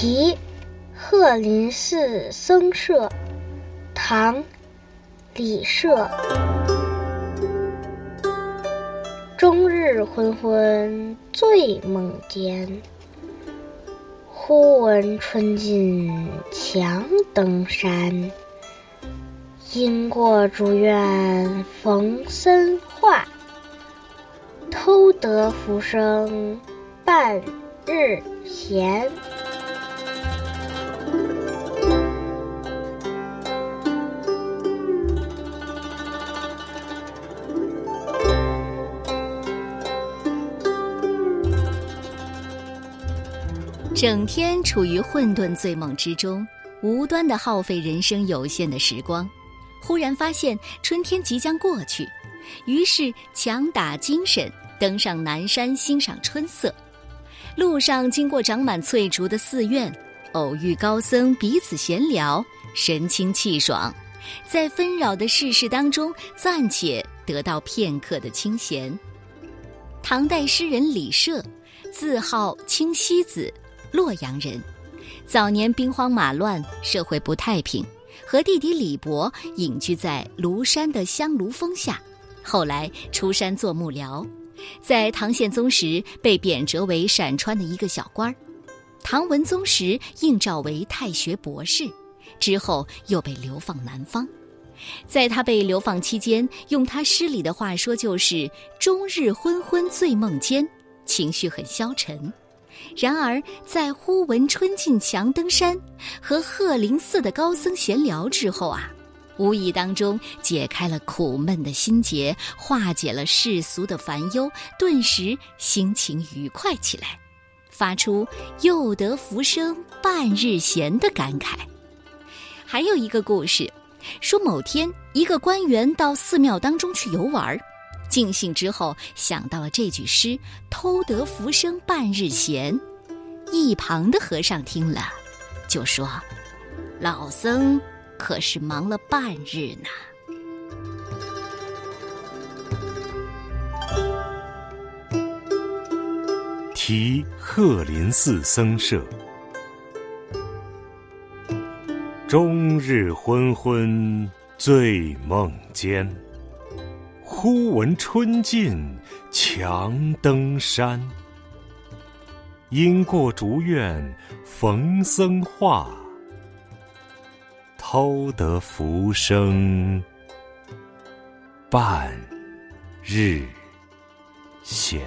题鹤林寺僧舍，唐·李涉。终日昏昏醉梦间，忽闻春尽强登山。因过竹院逢僧话，偷得浮生半日闲。整天处于混沌醉梦之中，无端的耗费人生有限的时光。忽然发现春天即将过去，于是强打精神登上南山欣赏春色。路上经过长满翠竹的寺院，偶遇高僧彼此闲聊，神清气爽，在纷扰的世事当中暂且得到片刻的清闲。唐代诗人李涉，字号清溪子。洛阳人，早年兵荒马乱，社会不太平，和弟弟李博隐居在庐山的香炉峰下。后来出山做幕僚，在唐宪宗时被贬谪为陕川的一个小官儿。唐文宗时应召为太学博士，之后又被流放南方。在他被流放期间，用他诗里的话说，就是终日昏昏醉梦间，情绪很消沉。然而，在忽闻春尽强登山和鹤林寺的高僧闲聊之后啊，无意当中解开了苦闷的心结，化解了世俗的烦忧，顿时心情愉快起来，发出“又得浮生半日闲”的感慨。还有一个故事，说某天一个官员到寺庙当中去游玩儿。尽兴之后，想到了这句诗：“偷得浮生半日闲。”一旁的和尚听了，就说：“老僧可是忙了半日呢。”题鹤林寺僧舍，终日昏昏醉梦间。忽闻春尽强登山，因过竹院逢僧话，偷得浮生半日闲。